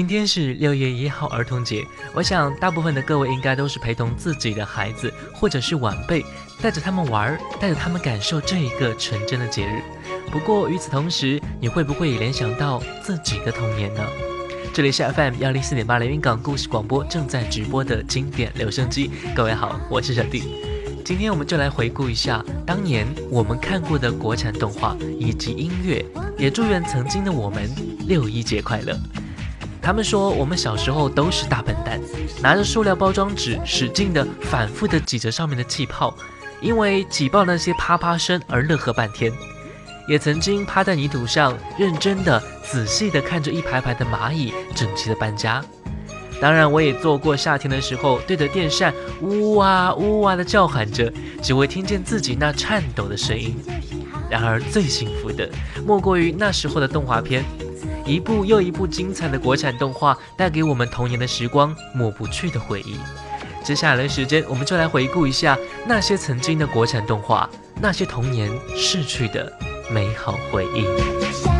今天是六月一号儿童节，我想大部分的各位应该都是陪同自己的孩子或者是晚辈，带着他们玩，带着他们感受这一个纯真的节日。不过与此同时，你会不会也联想到自己的童年呢？这里是 FM 幺零四点八连云港故事广播正在直播的经典留声机，各位好，我是小弟。今天我们就来回顾一下当年我们看过的国产动画以及音乐，也祝愿曾经的我们六一节快乐。他们说我们小时候都是大笨蛋，拿着塑料包装纸使劲的、反复的挤着上面的气泡，因为挤爆那些啪啪声而乐呵半天。也曾经趴在泥土上，认真的、仔细的看着一排排的蚂蚁整齐的搬家。当然，我也做过夏天的时候对着电扇呜哇呜哇的叫喊着，只会听见自己那颤抖的声音。然而最幸福的，莫过于那时候的动画片。一部又一部精彩的国产动画，带给我们童年的时光抹不去的回忆。接下来的时间，我们就来回顾一下那些曾经的国产动画，那些童年逝去的美好回忆。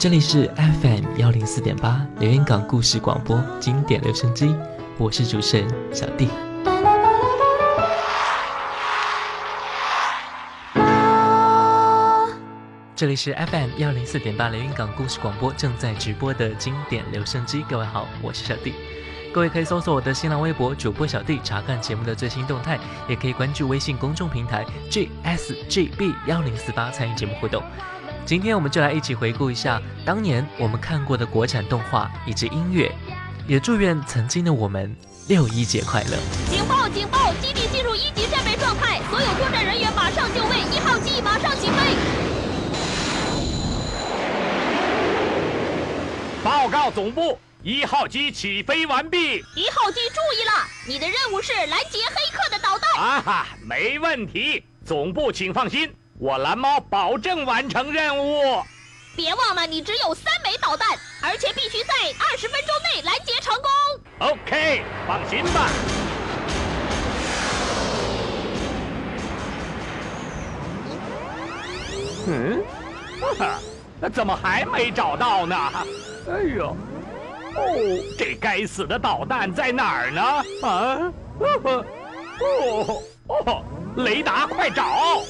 这里是 FM 幺零四点八连云港故事广播经典留声机，我是主持人小弟。这里是 FM 幺零四点八连云港故事广播正在直播的经典留声机。各位好，我是小弟。各位可以搜索我的新浪微博主播小弟，查看节目的最新动态，也可以关注微信公众平台 GSGB 幺零四八参与节目互动。今天我们就来一起回顾一下当年我们看过的国产动画以及音乐，也祝愿曾经的我们六一节快乐。警报！警报！基地进入一级战备状态，所有作战人员马上就位，一号机马上起飞。报告总部，一号机起飞完毕。一号机注意了，你的任务是拦截黑客的导弹。啊哈，没问题，总部请放心。我蓝猫保证完成任务。别忘了，你只有三枚导弹，而且必须在二十分钟内拦截成功。OK，放心吧。嗯，哈哈，那怎么还没找到呢？哎呦，哦，这该死的导弹在哪儿呢？啊，哦哦，雷达，快找！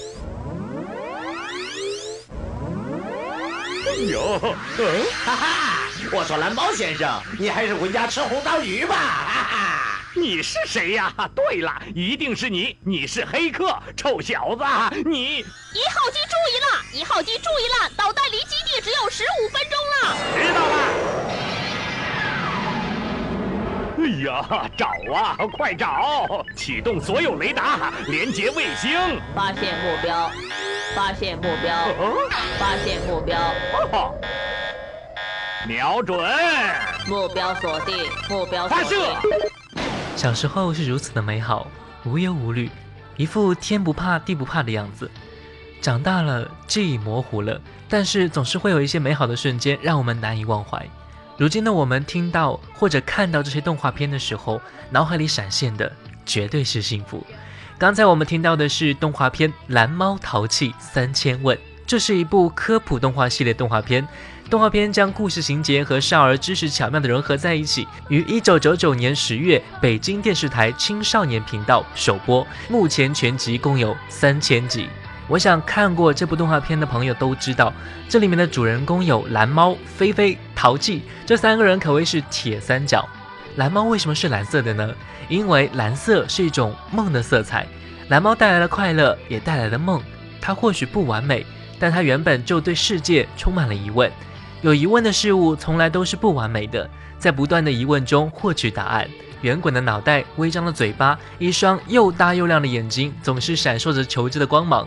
哎呦，哈哈！我说蓝猫先生，你还是回家吃红烧鱼吧。哈哈，你是谁呀？对了，一定是你，你是黑客，臭小子，你！一号机注意了，一号机注意了，导弹离基地只有十五分钟了。知道了。哎呀，找啊，快找！启动所有雷达，连接卫星，发现目标。发现目标，发现目标，瞄准，目标锁定，目标发射。小时候是如此的美好，无忧无虑，一副天不怕地不怕的样子。长大了，记忆模糊了，但是总是会有一些美好的瞬间让我们难以忘怀。如今的我们听到或者看到这些动画片的时候，脑海里闪现的绝对是幸福。刚才我们听到的是动画片《蓝猫淘气三千问》，这是一部科普动画系列动画片。动画片将故事情节和少儿知识巧妙地融合在一起，于一九九九年十月北京电视台青少年频道首播。目前全集共有三千集。我想看过这部动画片的朋友都知道，这里面的主人公有蓝猫、菲菲、淘气这三个人可谓是铁三角。蓝猫为什么是蓝色的呢？因为蓝色是一种梦的色彩，蓝猫带来了快乐，也带来了梦。它或许不完美，但它原本就对世界充满了疑问。有疑问的事物从来都是不完美的，在不断的疑问中获取答案。圆滚的脑袋，微张的嘴巴，一双又大又亮的眼睛，总是闪烁着求知的光芒。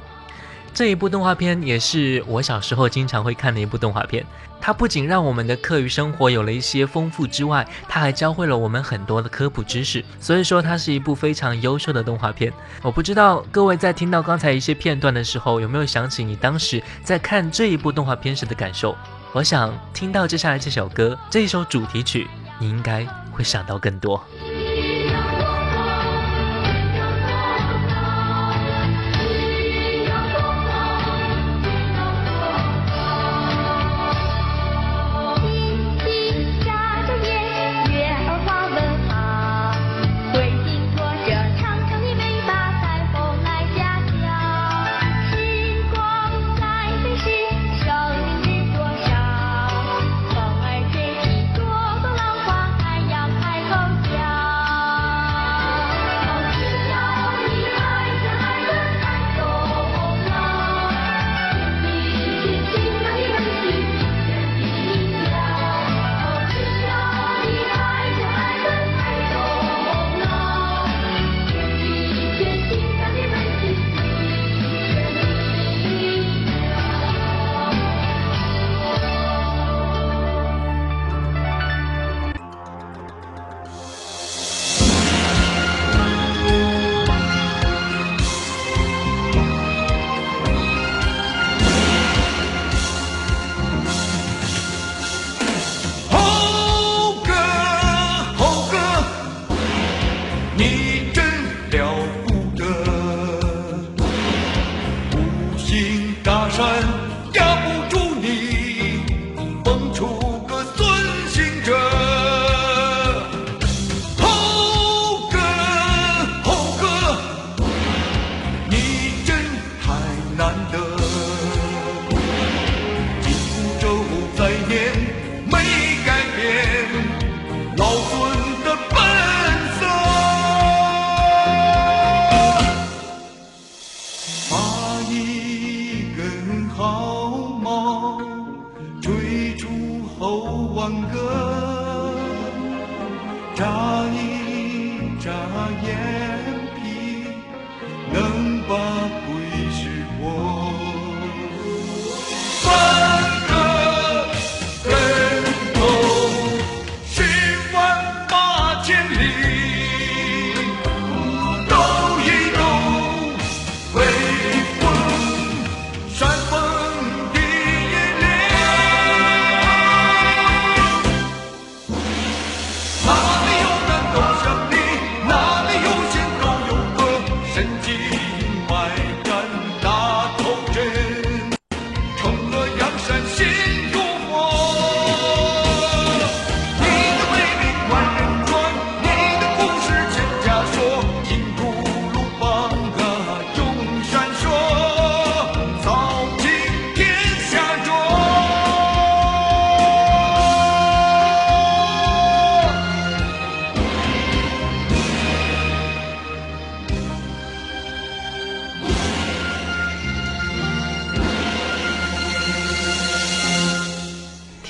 这一部动画片也是我小时候经常会看的一部动画片。它不仅让我们的课余生活有了一些丰富之外，它还教会了我们很多的科普知识。所以说，它是一部非常优秀的动画片。我不知道各位在听到刚才一些片段的时候，有没有想起你当时在看这一部动画片时的感受？我想听到接下来这首歌，这一首主题曲，你应该会想到更多。yeah.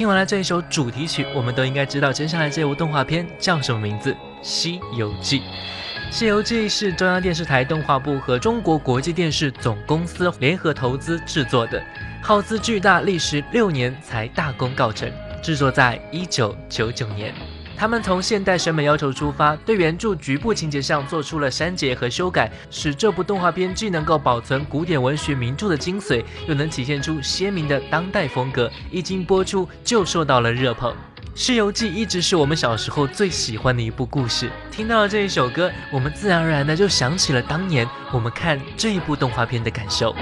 听完了这一首主题曲，我们都应该知道接下来这部动画片叫什么名字，《西游记》。《西游记》是中央电视台动画部和中国国际电视总公司联合投资制作的，耗资巨大，历时六年才大功告成。制作在一九九九年。他们从现代审美要求出发，对原著局部情节上做出了删节和修改，使这部动画片既能够保存古典文学名著的精髓，又能体现出鲜明的当代风格。一经播出就受到了热捧。《西游记》一直是我们小时候最喜欢的一部故事。听到了这一首歌，我们自然而然的就想起了当年我们看这一部动画片的感受。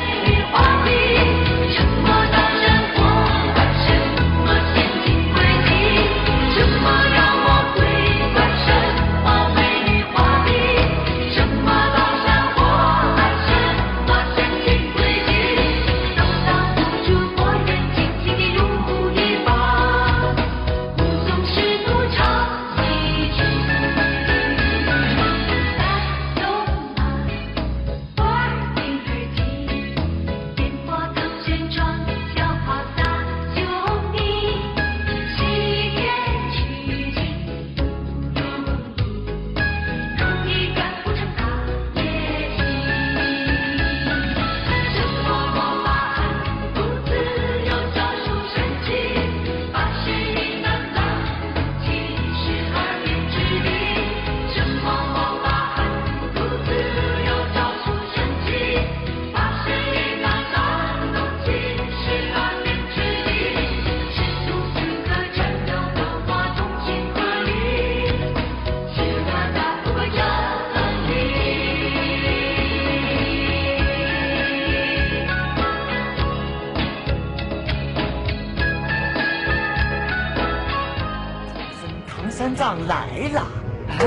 唐三藏来了。啊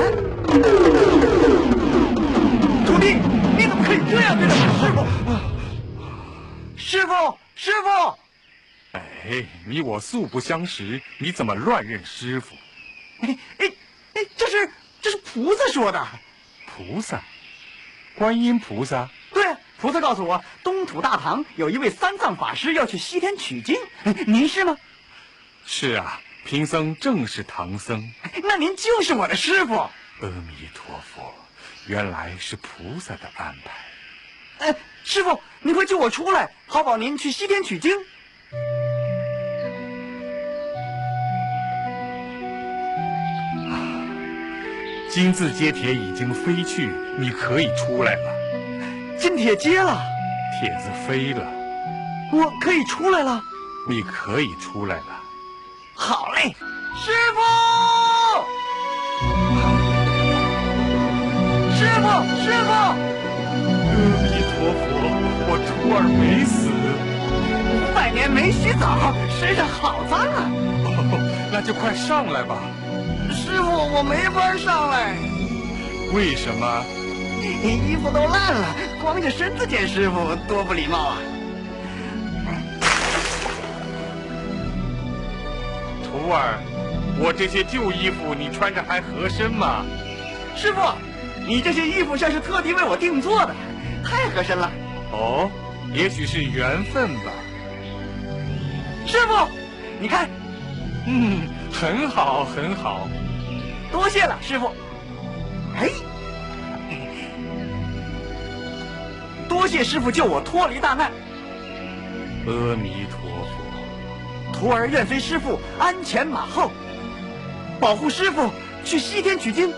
徒弟，你怎么可以这样对待我师傅？师傅，师傅！哎，你我素不相识，你怎么乱认师傅？哎哎哎，这是这是菩萨说的。菩萨，观音菩萨，对，菩萨告诉我，东土大唐有一位三藏法师要去西天取经，哎您是吗？是啊，贫僧正是唐僧。那您就是我的师傅。阿弥陀佛，原来是菩萨的安排。哎，师傅，您快救我出来，好保您去西天取经。啊金字接铁已经飞去，你可以出来了。金铁接了，帖子飞了，我可以出来了。你可以出来了。好嘞，师傅！师傅，师傅！阿弥陀佛，我徒儿没死。五百年没洗澡，身上好脏啊！哦，那就快上来吧。师傅，我没法上来，为什么？衣服都烂了，光着身子见师傅多不礼貌啊！徒儿，我这些旧衣服你穿着还合身吗？师傅，你这些衣服像是特地为我定做的，太合身了。哦，也许是缘分吧。师傅，你看，嗯，很好，很好。多谢了，师傅。哎，多谢师傅救我脱离大难。阿弥陀。徒儿愿随师傅鞍前马后，保护师傅去西天取经。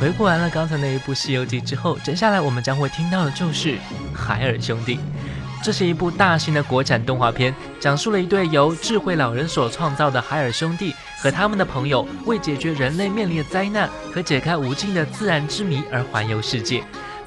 回顾完了刚才那一部《西游记》之后，接下来我们将会听到的就是《海尔兄弟》。这是一部大型的国产动画片，讲述了一对由智慧老人所创造的海尔兄弟和他们的朋友，为解决人类面临的灾难和解开无尽的自然之谜而环游世界，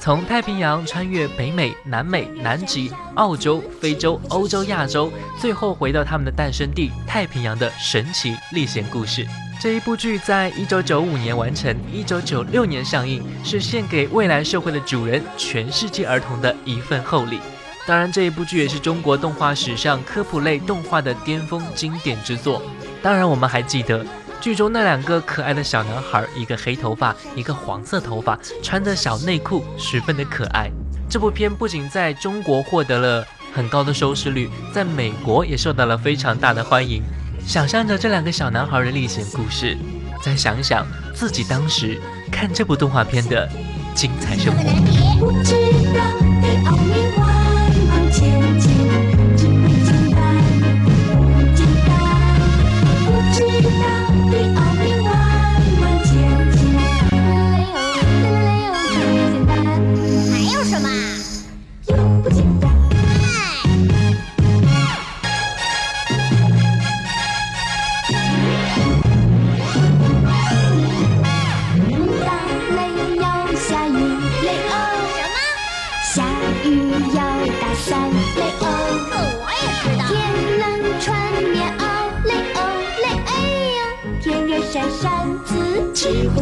从太平洋穿越北美、南美、南极、澳洲、非洲、欧洲、亚洲，最后回到他们的诞生地太平洋的神奇历险故事。这一部剧在一九九五年完成，一九九六年上映，是献给未来社会的主人、全世界儿童的一份厚礼。当然，这一部剧也是中国动画史上科普类动画的巅峰经典之作。当然，我们还记得剧中那两个可爱的小男孩，一个黑头发，一个黄色头发，穿着小内裤，十分的可爱。这部片不仅在中国获得了很高的收视率，在美国也受到了非常大的欢迎。想象着这两个小男孩的历险故事，再想想自己当时看这部动画片的精彩生活。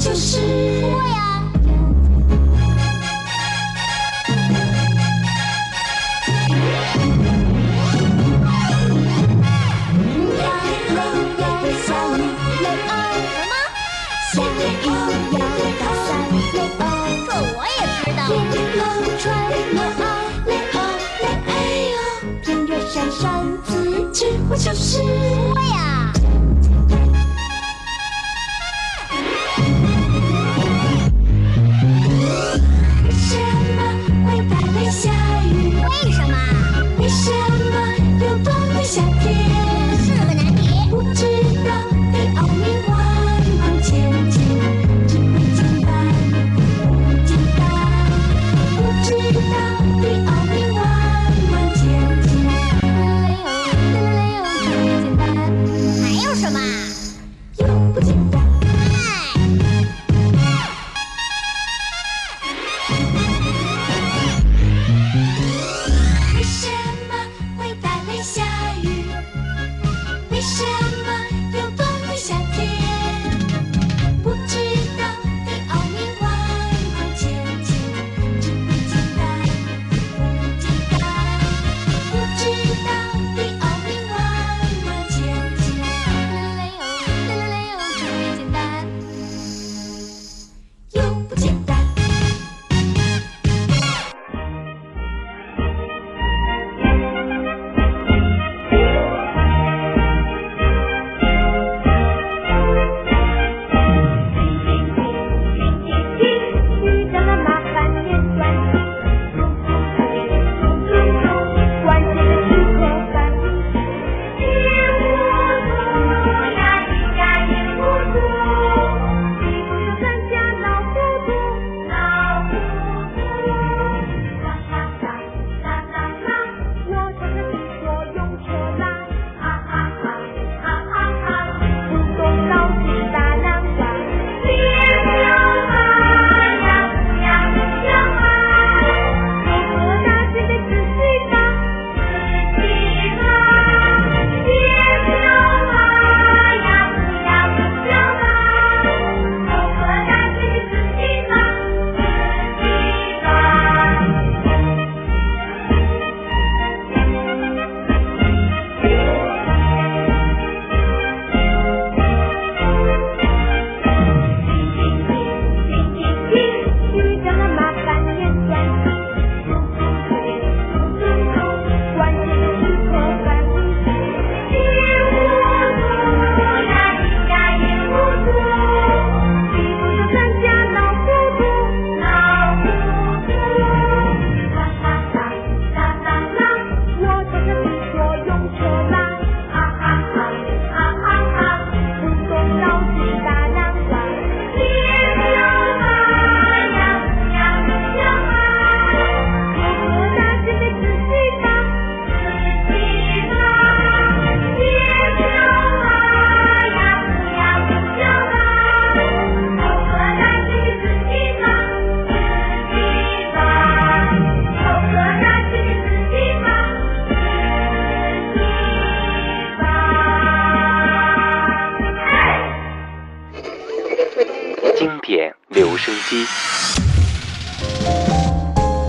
就是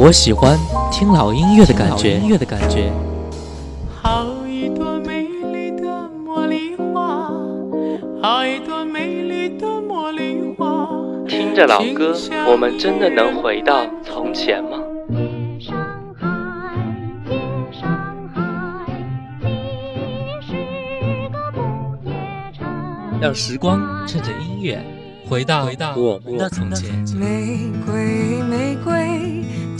我喜欢听老音乐的感觉，音乐的感觉。好一朵美丽的茉莉花，好一朵美丽的茉莉花。听着老歌，我们真的能回到从前吗？夜上海，夜上海，你是个不夜城。让时光趁着音乐回到回到我们的从前。玫瑰，玫瑰，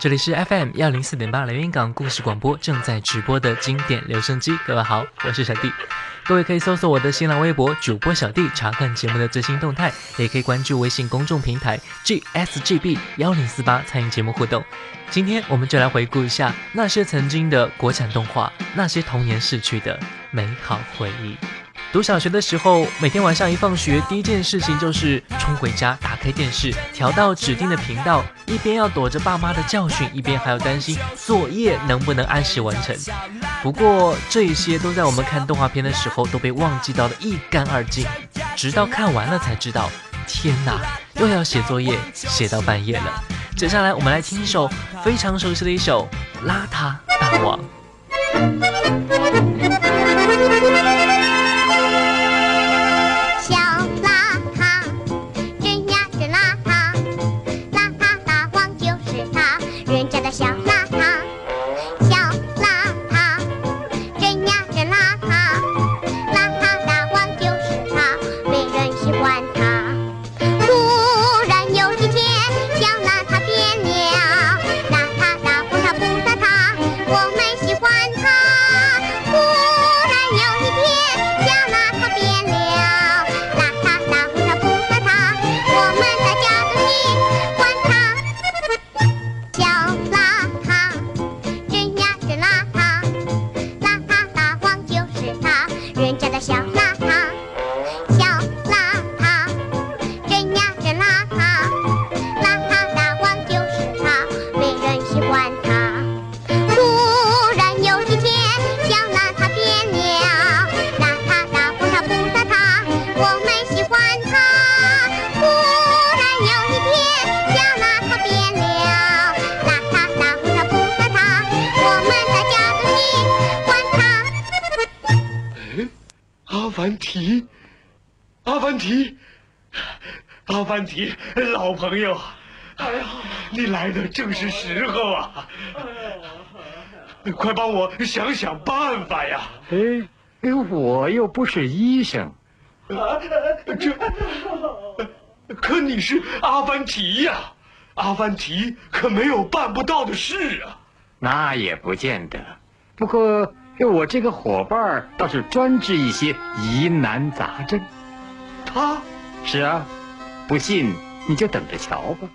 这里是 FM 幺零四点八连云港故事广播正在直播的经典留声机。各位好，我是小弟。各位可以搜索我的新浪微博主播小弟，查看节目的最新动态，也可以关注微信公众平台 GSGB 幺零四八参与节目互动。今天我们就来回顾一下那些曾经的国产动画，那些童年逝去的美好回忆。读小学的时候，每天晚上一放学，第一件事情就是冲回家，打开电视，调到指定的频道，一边要躲着爸妈的教训，一边还要担心作业能不能按时完成。不过这些都在我们看动画片的时候都被忘记到了一干二净，直到看完了才知道，天哪，又要写作业，写到半夜了。接下来我们来听一首非常熟悉的一首《邋遢大王》。来的正是时候啊！快帮我想想办法呀！哎，哎，我又不是医生，啊，这，可你是阿凡提呀！阿凡提可没有办不到的事啊！那也不见得。不过我这个伙伴倒是专治一些疑难杂症。他是啊，不信你就等着瞧吧。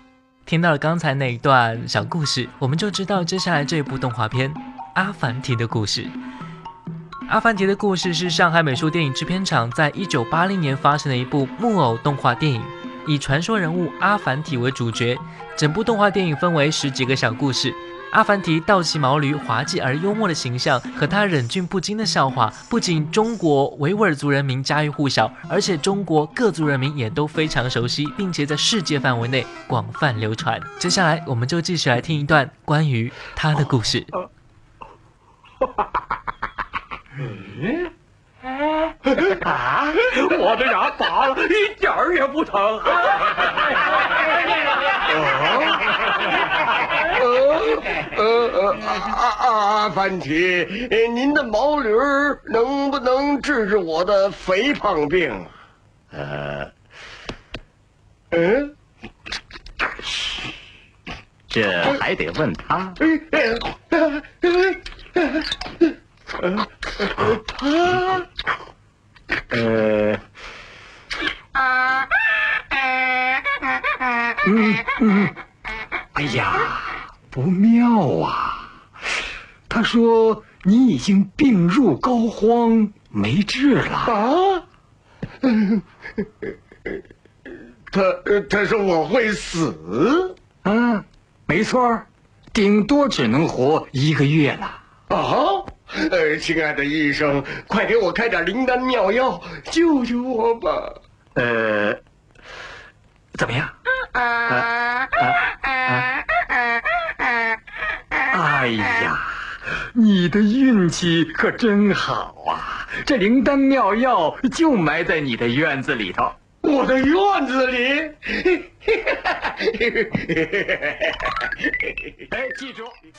听到了刚才那一段小故事，我们就知道接下来这一部动画片《阿凡提的故事》。《阿凡提的故事》是上海美术电影制片厂在一九八零年发行的一部木偶动画电影，以传说人物阿凡提为主角。整部动画电影分为十几个小故事。阿凡提倒骑毛驴、滑稽而幽默的形象和他忍俊不禁的笑话，不仅中国维吾尔族人民家喻户晓，而且中国各族人民也都非常熟悉，并且在世界范围内广泛流传。接下来，我们就继续来听一段关于他的故事。啊，我的牙拔了，一点儿也不疼。呃呃，阿阿阿凡提，呃您的毛驴能不能治治我的肥胖病？呃，嗯，这还得问他。他，呃，嗯嗯，哎呀，不妙啊！他说你已经病入膏肓，没治了。啊？嗯，他他说我会死嗯，没错儿，顶多只能活一个月了。啊！呃，亲爱的医生，快给我开点灵丹妙药，救救我吧！呃，怎么样？啊啊啊啊！哎呀，你的运气可真好啊！这灵丹妙药就埋在你的院子里头。我的院子里，哎，记住，你得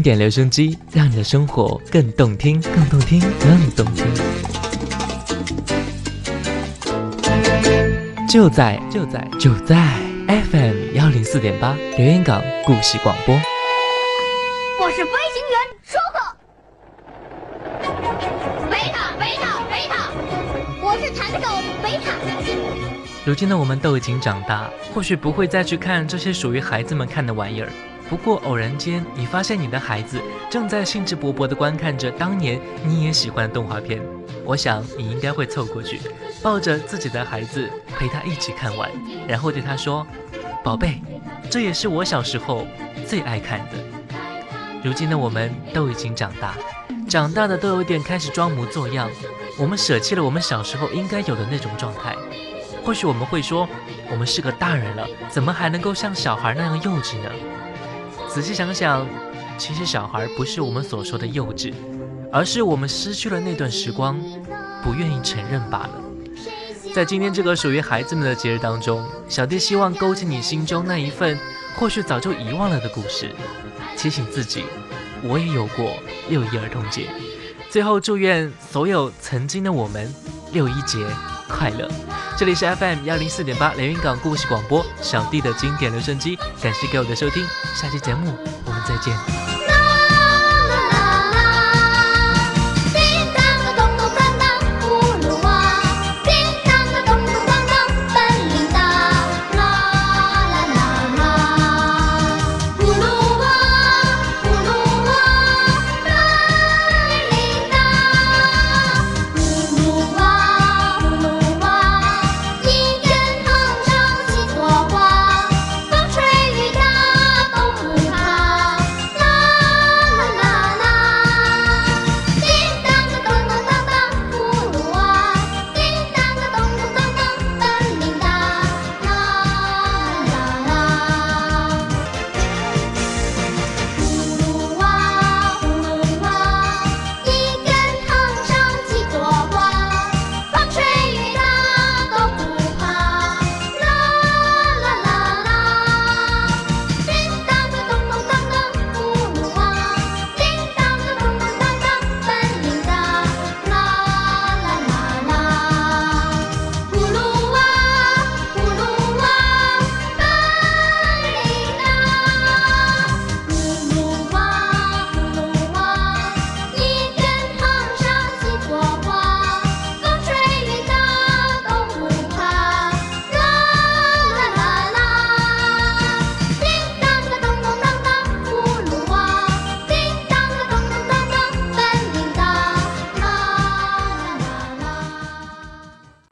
经典留声机，让你的生活更动听，更动听，更动听。就在就在就在 FM 幺零四点八留言港故事广播。我是飞行员舒克。贝塔，贝塔，贝塔，我是弹手贝塔。如今的我们都已经长大，或许不会再去看这些属于孩子们看的玩意儿。不过偶然间，你发现你的孩子正在兴致勃勃地观看着当年你也喜欢的动画片，我想你应该会凑过去，抱着自己的孩子陪他一起看完，然后对他说：“宝贝，这也是我小时候最爱看的。”如今的我们都已经长大，长大的都有点开始装模作样，我们舍弃了我们小时候应该有的那种状态。或许我们会说，我们是个大人了，怎么还能够像小孩那样幼稚呢？仔细想想，其实小孩不是我们所说的幼稚，而是我们失去了那段时光，不愿意承认罢了。在今天这个属于孩子们的节日当中，小弟希望勾起你心中那一份或许早就遗忘了的故事，提醒自己，我也有过六一儿童节。最后，祝愿所有曾经的我们六一节快乐！这里是 FM 幺零四点八连云港故事广播，小弟的经典留声机，感谢各位的收听，下期节目我们再见。